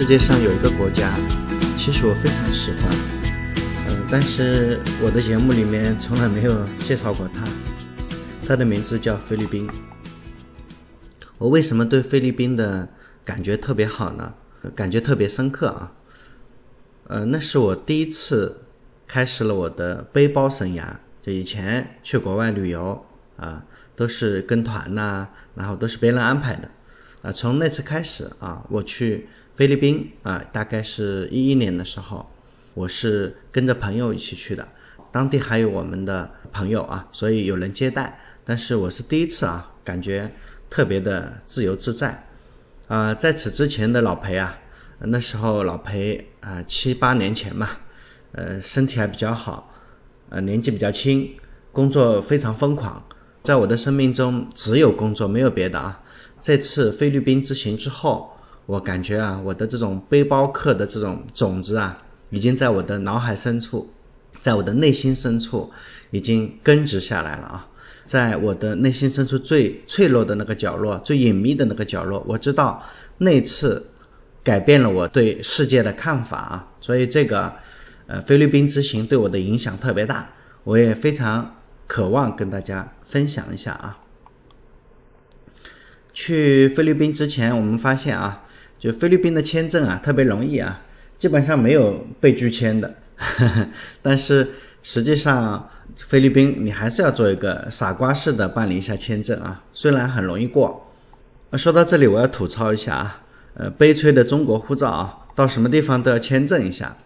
世界上有一个国家，其实我非常喜欢，呃，但是我的节目里面从来没有介绍过它。它的名字叫菲律宾。我为什么对菲律宾的感觉特别好呢？感觉特别深刻啊。呃，那是我第一次开始了我的背包生涯。就以前去国外旅游啊，都是跟团呐，然后都是别人安排的。啊，从那次开始啊，我去菲律宾啊，大概是一一年的时候，我是跟着朋友一起去的，当地还有我们的朋友啊，所以有人接待。但是我是第一次啊，感觉特别的自由自在。啊，在此之前的老裴啊，那时候老裴啊七八年前嘛，呃，身体还比较好，呃，年纪比较轻，工作非常疯狂，在我的生命中只有工作，没有别的啊。这次菲律宾之行之后，我感觉啊，我的这种背包客的这种种子啊，已经在我的脑海深处，在我的内心深处已经根植下来了啊。在我的内心深处最脆弱的那个角落，最隐秘的那个角落，我知道那次改变了我对世界的看法啊。所以这个呃菲律宾之行对我的影响特别大，我也非常渴望跟大家分享一下啊。去菲律宾之前，我们发现啊，就菲律宾的签证啊特别容易啊，基本上没有被拒签的。但是实际上，菲律宾你还是要做一个傻瓜式的办理一下签证啊，虽然很容易过。说到这里，我要吐槽一下啊，呃，悲催的中国护照啊，到什么地方都要签证一下。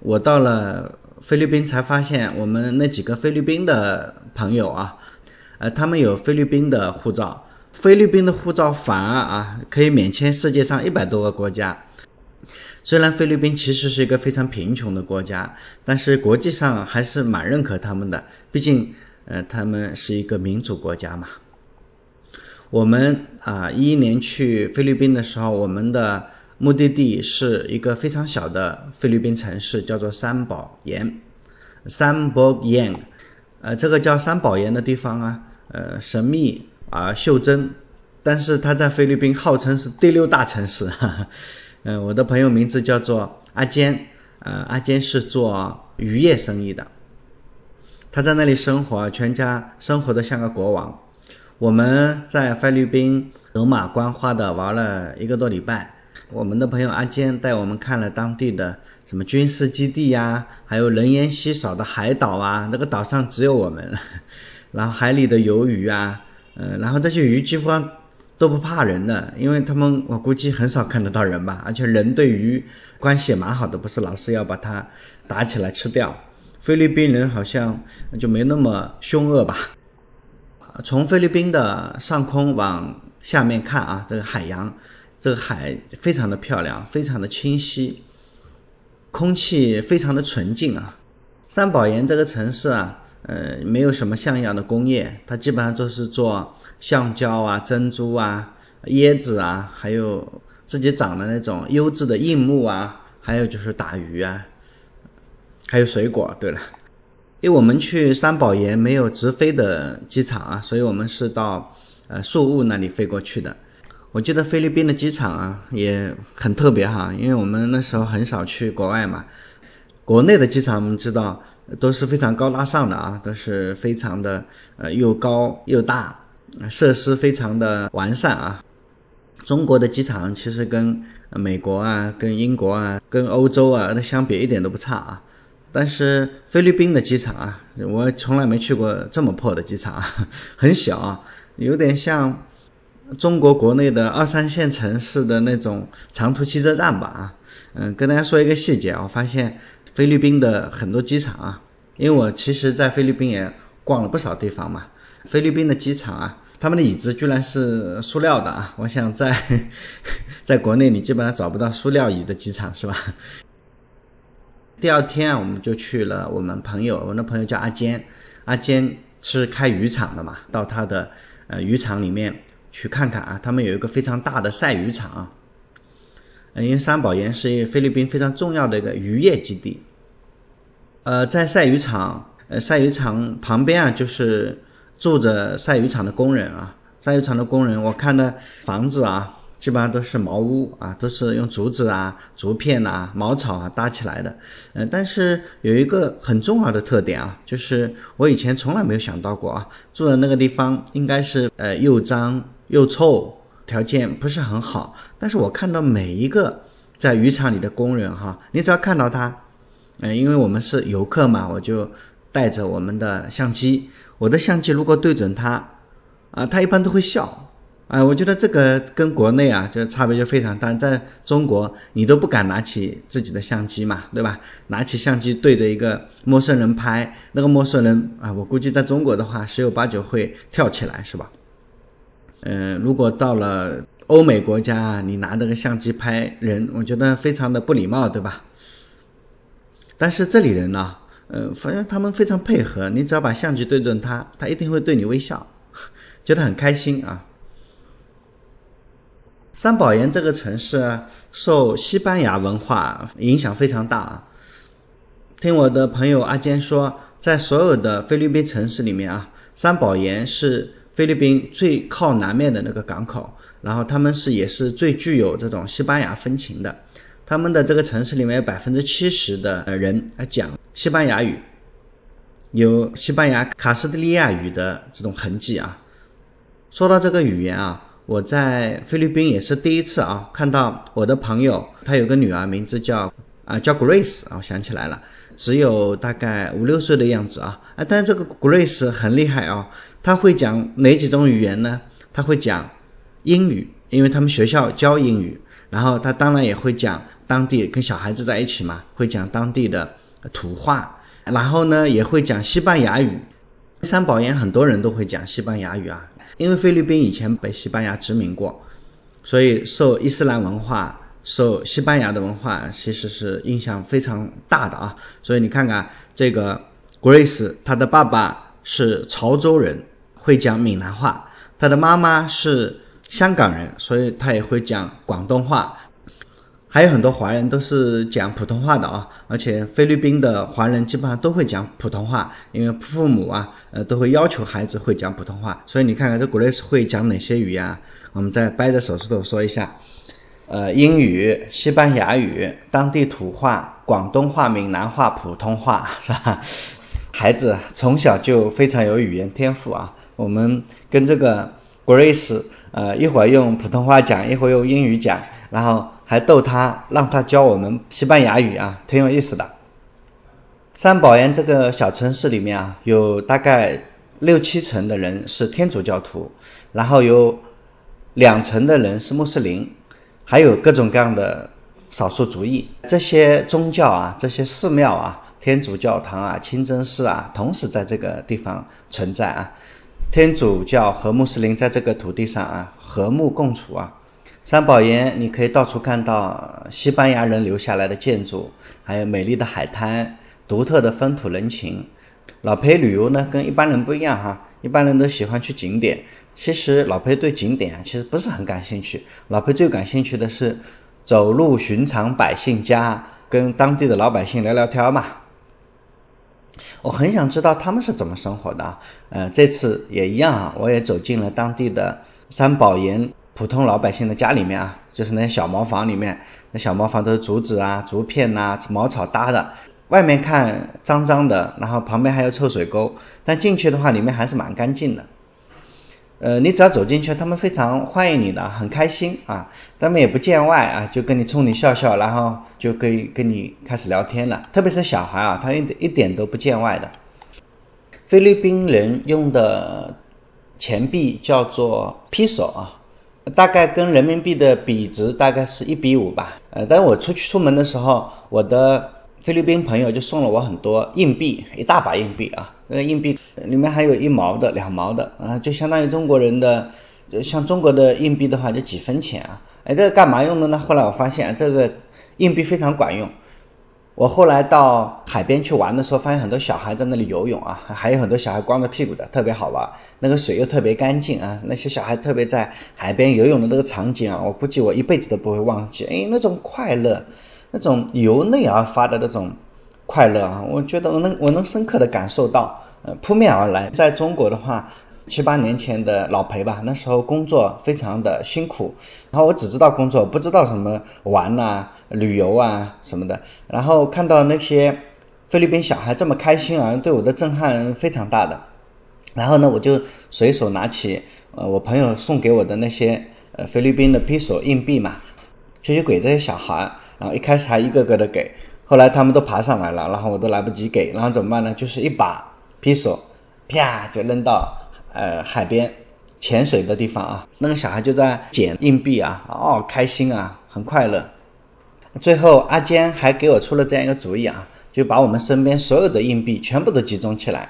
我到了菲律宾才发现，我们那几个菲律宾的朋友啊，呃，他们有菲律宾的护照。菲律宾的护照反而啊可以免签世界上一百多个国家。虽然菲律宾其实是一个非常贫穷的国家，但是国际上还是蛮认可他们的。毕竟，呃，他们是一个民主国家嘛。我们啊一一年去菲律宾的时候，我们的目的地是一个非常小的菲律宾城市，叫做三宝岩。三宝岩，呃，这个叫三宝岩的地方啊，呃，神秘。啊，袖珍，但是他在菲律宾号称是第六大城市。哈哈嗯，我的朋友名字叫做阿坚，呃，阿坚是做渔业生意的，他在那里生活，全家生活的像个国王。我们在菲律宾走马观花的玩了一个多礼拜。我们的朋友阿坚带我们看了当地的什么军事基地呀，还有人烟稀少的海岛啊，那个岛上只有我们，然后海里的鱿鱼啊。呃，然后这些鱼几乎都不怕人的，因为他们我估计很少看得到人吧，而且人对鱼关系也蛮好的，不是老是要把它打起来吃掉。菲律宾人好像就没那么凶恶吧？从菲律宾的上空往下面看啊，这个海洋，这个海非常的漂亮，非常的清晰，空气非常的纯净啊。三宝岩这个城市啊。呃，没有什么像样的工业，它基本上都是做橡胶啊、珍珠啊、椰子啊，还有自己长的那种优质的硬木啊，还有就是打鱼啊，还有水果。对了，因为我们去三宝岩没有直飞的机场啊，所以我们是到呃宿务那里飞过去的。我记得菲律宾的机场啊也很特别哈，因为我们那时候很少去国外嘛。国内的机场我们知道都是非常高大上的啊，都是非常的呃又高又大，设施非常的完善啊。中国的机场其实跟美国啊、跟英国啊、跟欧洲啊那相比一点都不差啊。但是菲律宾的机场啊，我从来没去过这么破的机场啊，很小啊，有点像中国国内的二三线城市的那种长途汽车站吧啊。嗯，跟大家说一个细节，我发现。菲律宾的很多机场啊，因为我其实，在菲律宾也逛了不少地方嘛。菲律宾的机场啊，他们的椅子居然是塑料的啊！我想在 在国内，你基本上找不到塑料椅的机场，是吧？第二天啊，我们就去了我们朋友，我那朋友叫阿坚，阿坚是开渔场的嘛，到他的呃渔场里面去看看啊，他们有一个非常大的晒渔场啊。因为三宝岩是菲律宾非常重要的一个渔业基地。呃，在晒鱼场，呃，晒鱼场旁边啊，就是住着晒鱼场的工人啊。晒鱼场的工人，我看的房子啊，基本上都是茅屋啊，都是用竹子啊、竹片呐、茅草啊搭起来的。嗯，但是有一个很重要的特点啊，就是我以前从来没有想到过啊，住的那个地方应该是呃又脏又臭，条件不是很好。但是我看到每一个在渔场里的工人哈，你只要看到他，嗯，因为我们是游客嘛，我就带着我们的相机，我的相机如果对准他，啊，他一般都会笑。哎，我觉得这个跟国内啊，就差别就非常大。在中国，你都不敢拿起自己的相机嘛，对吧？拿起相机对着一个陌生人拍，那个陌生人啊，我估计在中国的话，十有八九会跳起来，是吧？嗯，如果到了欧美国家，你拿这个相机拍人，我觉得非常的不礼貌，对吧？但是这里人呢，呃，反正他们非常配合，你只要把相机对准他，他一定会对你微笑，觉得很开心啊。三宝岩这个城市受西班牙文化影响非常大啊。听我的朋友阿坚说，在所有的菲律宾城市里面啊，三宝岩是菲律宾最靠南面的那个港口，然后他们是也是最具有这种西班牙风情的。他们的这个城市里面有百分之七十的人来讲西班牙语，有西班牙卡斯蒂利亚语的这种痕迹啊。说到这个语言啊。我在菲律宾也是第一次啊，看到我的朋友，他有个女儿，名字叫啊叫 Grace 啊，我想起来了，只有大概五六岁的样子啊，啊，但是这个 Grace 很厉害啊，他会讲哪几种语言呢？他会讲英语，因为他们学校教英语，然后他当然也会讲当地跟小孩子在一起嘛，会讲当地的土话，然后呢也会讲西班牙语。三宝岩很多人都会讲西班牙语啊。因为菲律宾以前被西班牙殖民过，所以受伊斯兰文化、受西班牙的文化其实是影响非常大的啊。所以你看看这个 Grace，她的爸爸是潮州人，会讲闽南话；她的妈妈是香港人，所以她也会讲广东话。还有很多华人都是讲普通话的啊，而且菲律宾的华人基本上都会讲普通话，因为父母啊，呃，都会要求孩子会讲普通话。所以你看看这 Grace 会讲哪些语言啊？我们再掰着手指头说一下，呃，英语、西班牙语、当地土话、广东话、闽南话、普通话，是吧？孩子从小就非常有语言天赋啊。我们跟这个 Grace，呃，一会儿用普通话讲，一会儿用英语讲，然后。还逗他，让他教我们西班牙语啊，挺有意思的。三宝岩这个小城市里面啊，有大概六七成的人是天主教徒，然后有两成的人是穆斯林，还有各种各样的少数族裔。这些宗教啊，这些寺庙啊，天主教堂啊、清真寺啊，同时在这个地方存在啊。天主教和穆斯林在这个土地上啊，和睦共处啊。三宝岩，你可以到处看到西班牙人留下来的建筑，还有美丽的海滩、独特的风土人情。老裴旅游呢，跟一般人不一样哈，一般人都喜欢去景点，其实老裴对景点啊其实不是很感兴趣。老裴最感兴趣的是走入寻常百姓家，跟当地的老百姓聊聊天嘛。我很想知道他们是怎么生活的。呃，这次也一样啊，我也走进了当地的三宝岩。普通老百姓的家里面啊，就是那些小茅房里面，那小茅房都是竹子啊、竹片呐、茅草搭的，外面看脏脏的，然后旁边还有臭水沟，但进去的话，里面还是蛮干净的。呃，你只要走进去，他们非常欢迎你的，很开心啊，他们也不见外啊，就跟你冲你笑笑，然后就可以跟你开始聊天了。特别是小孩啊，他一一点都不见外的。菲律宾人用的钱币叫做 peso 啊。大概跟人民币的比值大概是一比五吧。呃，但我出去出门的时候，我的菲律宾朋友就送了我很多硬币，一大把硬币啊。那个硬币里面还有一毛的、两毛的啊，就相当于中国人的，像中国的硬币的话就几分钱啊。哎，这个干嘛用的呢？后来我发现这个硬币非常管用。我后来到海边去玩的时候，发现很多小孩在那里游泳啊，还有很多小孩光着屁股的，特别好玩。那个水又特别干净啊，那些小孩特别在海边游泳的那个场景啊，我估计我一辈子都不会忘记。哎，那种快乐，那种由内而发的那种快乐啊，我觉得我能我能深刻的感受到，呃，扑面而来。在中国的话，七八年前的老裴吧，那时候工作非常的辛苦，然后我只知道工作，不知道什么玩呐、旅游啊什么的。然后看到那些菲律宾小孩这么开心啊，对我的震撼非常大的。然后呢，我就随手拿起呃我朋友送给我的那些呃菲律宾的披索硬币嘛，就去给这些小孩。然后一开始还一个个的给，后来他们都爬上来了，然后我都来不及给，然后怎么办呢？就是一把披索，啪就扔到。呃，海边潜水的地方啊，那个小孩就在捡硬币啊，哦，开心啊，很快乐。最后阿坚还给我出了这样一个主意啊，就把我们身边所有的硬币全部都集中起来，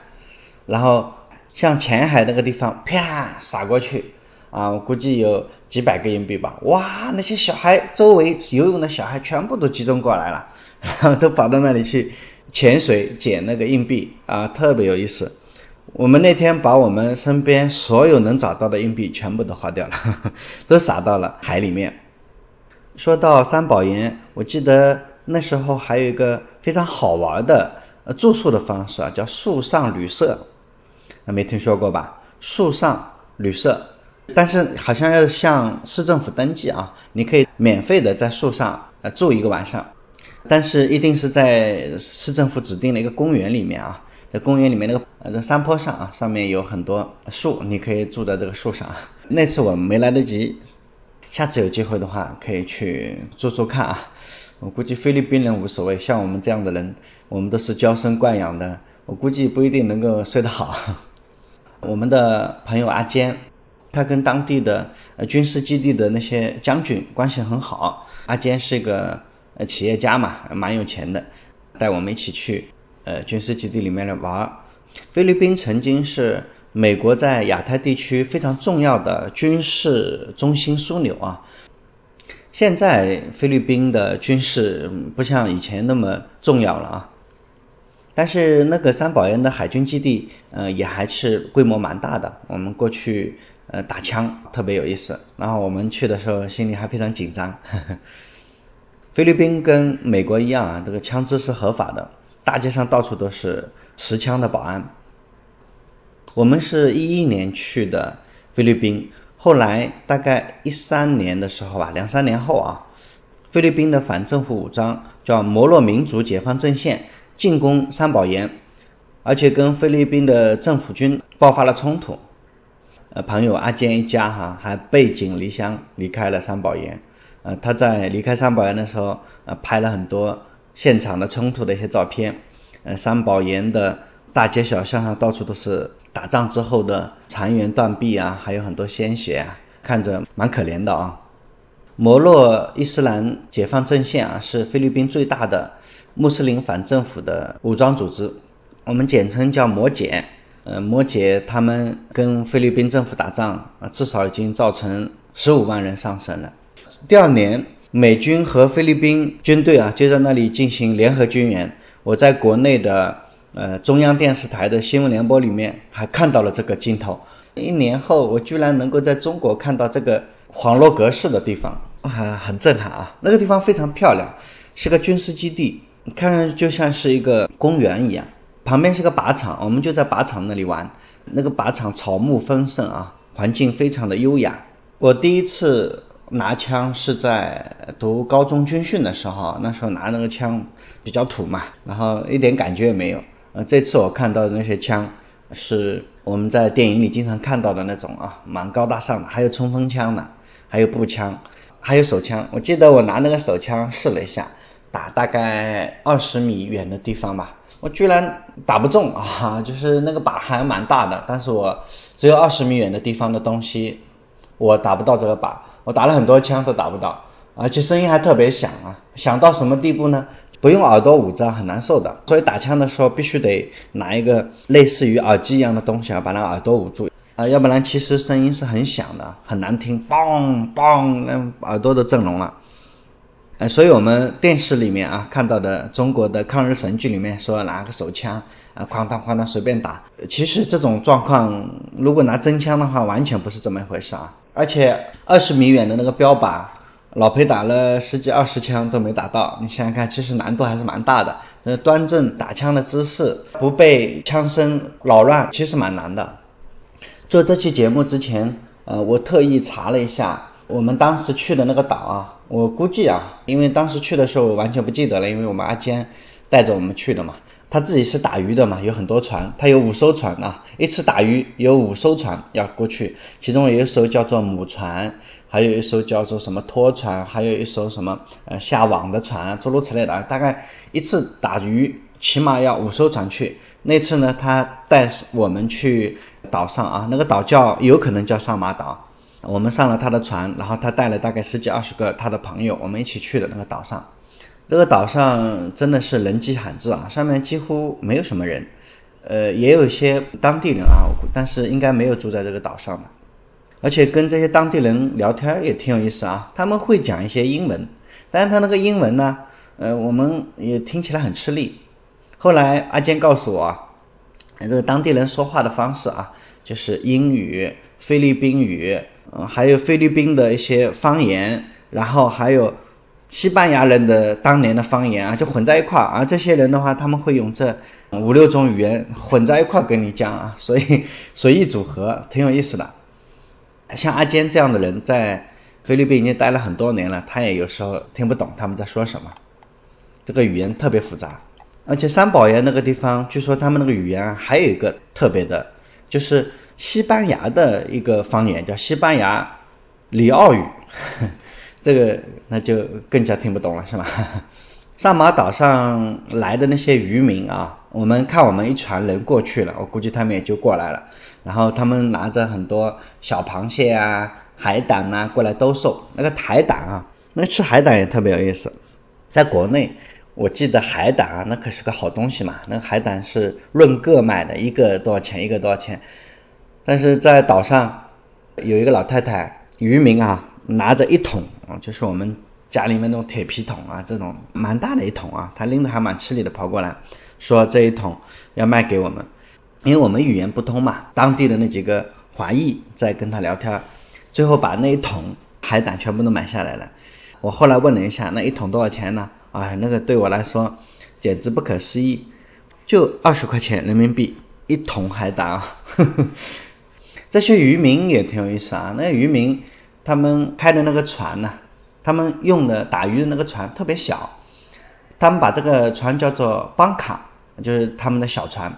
然后向前海那个地方啪撒过去啊，我估计有几百个硬币吧。哇，那些小孩周围游泳的小孩全部都集中过来了，然后都跑到那里去潜水捡那个硬币啊，特别有意思。我们那天把我们身边所有能找到的硬币全部都花掉了，都撒到了海里面。说到三宝岩，我记得那时候还有一个非常好玩的呃住宿的方式啊，叫树上旅社，没听说过吧？树上旅社，但是好像要向市政府登记啊，你可以免费的在树上呃住一个晚上，但是一定是在市政府指定的一个公园里面啊。在公园里面那个呃这山坡上啊，上面有很多树，你可以住在这个树上。那次我没来得及，下次有机会的话可以去住住看啊。我估计菲律宾人无所谓，像我们这样的人，我们都是娇生惯养的，我估计不一定能够睡得好。我们的朋友阿坚，他跟当地的呃军事基地的那些将军关系很好。阿坚是一个呃企业家嘛，蛮有钱的，带我们一起去。呃，军事基地里面来玩。菲律宾曾经是美国在亚太地区非常重要的军事中心枢纽啊。现在菲律宾的军事不像以前那么重要了啊。但是那个三宝岩的海军基地，呃，也还是规模蛮大的。我们过去呃打枪特别有意思。然后我们去的时候心里还非常紧张。菲律宾跟美国一样啊，这个枪支是合法的。大街上到处都是持枪的保安。我们是一一年去的菲律宾，后来大概一三年的时候吧，两三年后啊，菲律宾的反政府武装叫摩洛民族解放阵线进攻三宝岩，而且跟菲律宾的政府军爆发了冲突。呃，朋友阿坚一家哈还背井离乡离开了三宝岩。呃，他在离开三宝岩的时候，呃，拍了很多。现场的冲突的一些照片，呃，三宝岩的大街小巷上到处都是打仗之后的残垣断壁啊，还有很多鲜血啊，看着蛮可怜的啊。摩洛伊斯兰解放阵线啊，是菲律宾最大的穆斯林反政府的武装组织，我们简称叫摩解。呃，摩羯他们跟菲律宾政府打仗啊，至少已经造成十五万人丧生了。第二年。美军和菲律宾军队啊，就在那里进行联合军演。我在国内的呃中央电视台的新闻联播里面还看到了这个镜头。一年后，我居然能够在中国看到这个黄罗格式的地方，啊，很震撼啊！那个地方非常漂亮，是个军事基地，看上去就像是一个公园一样。旁边是个靶场，我们就在靶场那里玩。那个靶场草木丰盛啊，环境非常的优雅。我第一次。拿枪是在读高中军训的时候，那时候拿那个枪比较土嘛，然后一点感觉也没有。呃，这次我看到的那些枪，是我们在电影里经常看到的那种啊，蛮高大上的，还有冲锋枪呢，还有步枪，还有手枪。我记得我拿那个手枪试了一下，打大概二十米远的地方吧，我居然打不中啊，就是那个靶还蛮大的，但是我只有二十米远的地方的东西，我打不到这个靶。我打了很多枪都打不到，而且声音还特别响啊！响到什么地步呢？不用耳朵捂着很难受的，所以打枪的时候必须得拿一个类似于耳机一样的东西啊，把那耳朵捂住啊，要不然其实声音是很响的，很难听，嘣嘣，那耳朵都震聋了。所以我们电视里面啊看到的中国的抗日神剧里面说拿个手枪啊，哐当哐当随便打，其实这种状况如果拿真枪的话，完全不是这么一回事啊。而且二十米远的那个标靶，老裴打了十几二十枪都没打到。你想想看，其实难度还是蛮大的。呃，端正打枪的姿势，不被枪声扰乱，其实蛮难的。做这期节目之前，呃，我特意查了一下我们当时去的那个岛啊，我估计啊，因为当时去的时候完全不记得了，因为我们阿坚带着我们去的嘛。他自己是打鱼的嘛，有很多船，他有五艘船啊，一次打鱼有五艘船要过去，其中有一艘叫做母船，还有一艘叫做什么拖船，还有一艘什么呃下网的船，诸如此类的。大概一次打鱼起码要五艘船去。那次呢，他带我们去岛上啊，那个岛叫有可能叫上马岛，我们上了他的船，然后他带了大概十几二十个他的朋友，我们一起去的那个岛上。这个岛上真的是人迹罕至啊，上面几乎没有什么人，呃，也有一些当地人啊，但是应该没有住在这个岛上的。而且跟这些当地人聊天也挺有意思啊，他们会讲一些英文，但是他那个英文呢，呃，我们也听起来很吃力。后来阿坚告诉我，这个当地人说话的方式啊，就是英语、菲律宾语，嗯，还有菲律宾的一些方言，然后还有。西班牙人的当年的方言啊，就混在一块儿，而这些人的话，他们会用这五六种语言混在一块儿跟你讲啊，所以随意组合，挺有意思的。像阿坚这样的人，在菲律宾已经待了很多年了，他也有时候听不懂他们在说什么，这个语言特别复杂。而且三宝岩那个地方，据说他们那个语言，还有一个特别的，就是西班牙的一个方言，叫西班牙里奥语。这个那就更加听不懂了，是吧？上马岛上来的那些渔民啊，我们看我们一船人过去了，我估计他们也就过来了。然后他们拿着很多小螃蟹啊、海胆呐过来兜售。那个海胆啊，那吃海胆也特别有意思。在国内，我记得海胆啊，那可是个好东西嘛。那个海胆是论个卖的，一个多少钱？一个多少钱？但是在岛上有一个老太太，渔民啊。拿着一桶啊，就是我们家里面那种铁皮桶啊，这种蛮大的一桶啊，他拎着还蛮吃力的跑过来，说这一桶要卖给我们，因为我们语言不通嘛，当地的那几个华裔在跟他聊天，最后把那一桶海胆全部都买下来了。我后来问了一下，那一桶多少钱呢？啊，那个对我来说简直不可思议，就二十块钱人民币一桶海胆啊。这些渔民也挺有意思啊，那渔民。他们开的那个船呢？他们用的打鱼的那个船特别小，他们把这个船叫做邦卡，就是他们的小船。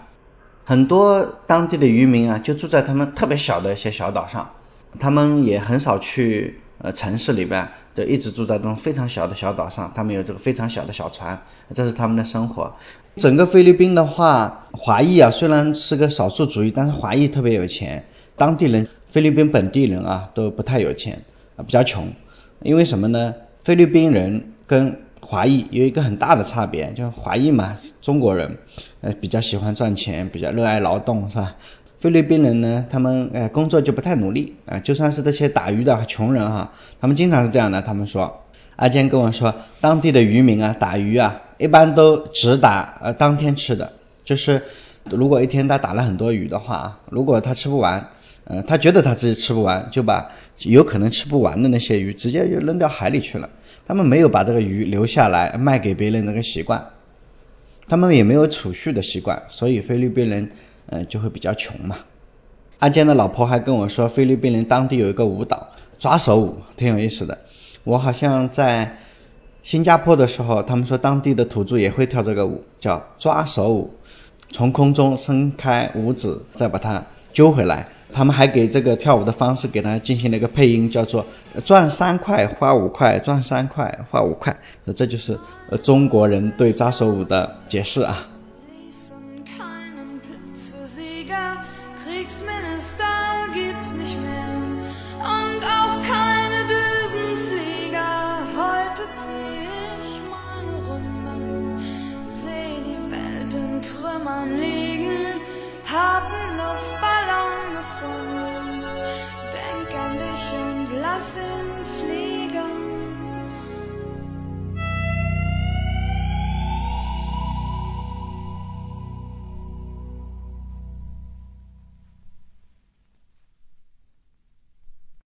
很多当地的渔民啊，就住在他们特别小的一些小岛上，他们也很少去呃城市里边，就一直住在这种非常小的小岛上。他们有这个非常小的小船，这是他们的生活。整个菲律宾的话，华裔啊虽然是个少数族裔，但是华裔特别有钱，当地人。菲律宾本地人啊都不太有钱啊，比较穷，因为什么呢？菲律宾人跟华裔有一个很大的差别，就是华裔嘛，中国人，呃，比较喜欢赚钱，比较热爱劳动，是吧？菲律宾人呢，他们呃工作就不太努力啊，就算是这些打鱼的穷人哈，他们经常是这样的。他们说，阿坚跟我说，当地的渔民啊，打鱼啊，一般都只打呃当天吃的，就是如果一天他打了很多鱼的话啊，如果他吃不完。呃，他觉得他自己吃不完，就把有可能吃不完的那些鱼直接就扔到海里去了。他们没有把这个鱼留下来卖给别人那个习惯，他们也没有储蓄的习惯，所以菲律宾人呃就会比较穷嘛。阿坚的老婆还跟我说，菲律宾人当地有一个舞蹈抓手舞，挺有意思的。我好像在新加坡的时候，他们说当地的土著也会跳这个舞，叫抓手舞，从空中伸开五指，再把它揪回来。他们还给这个跳舞的方式给他进行了一个配音，叫做“赚三块花五块，赚三块花五块”。这就是呃中国人对扎手舞的解释啊。listen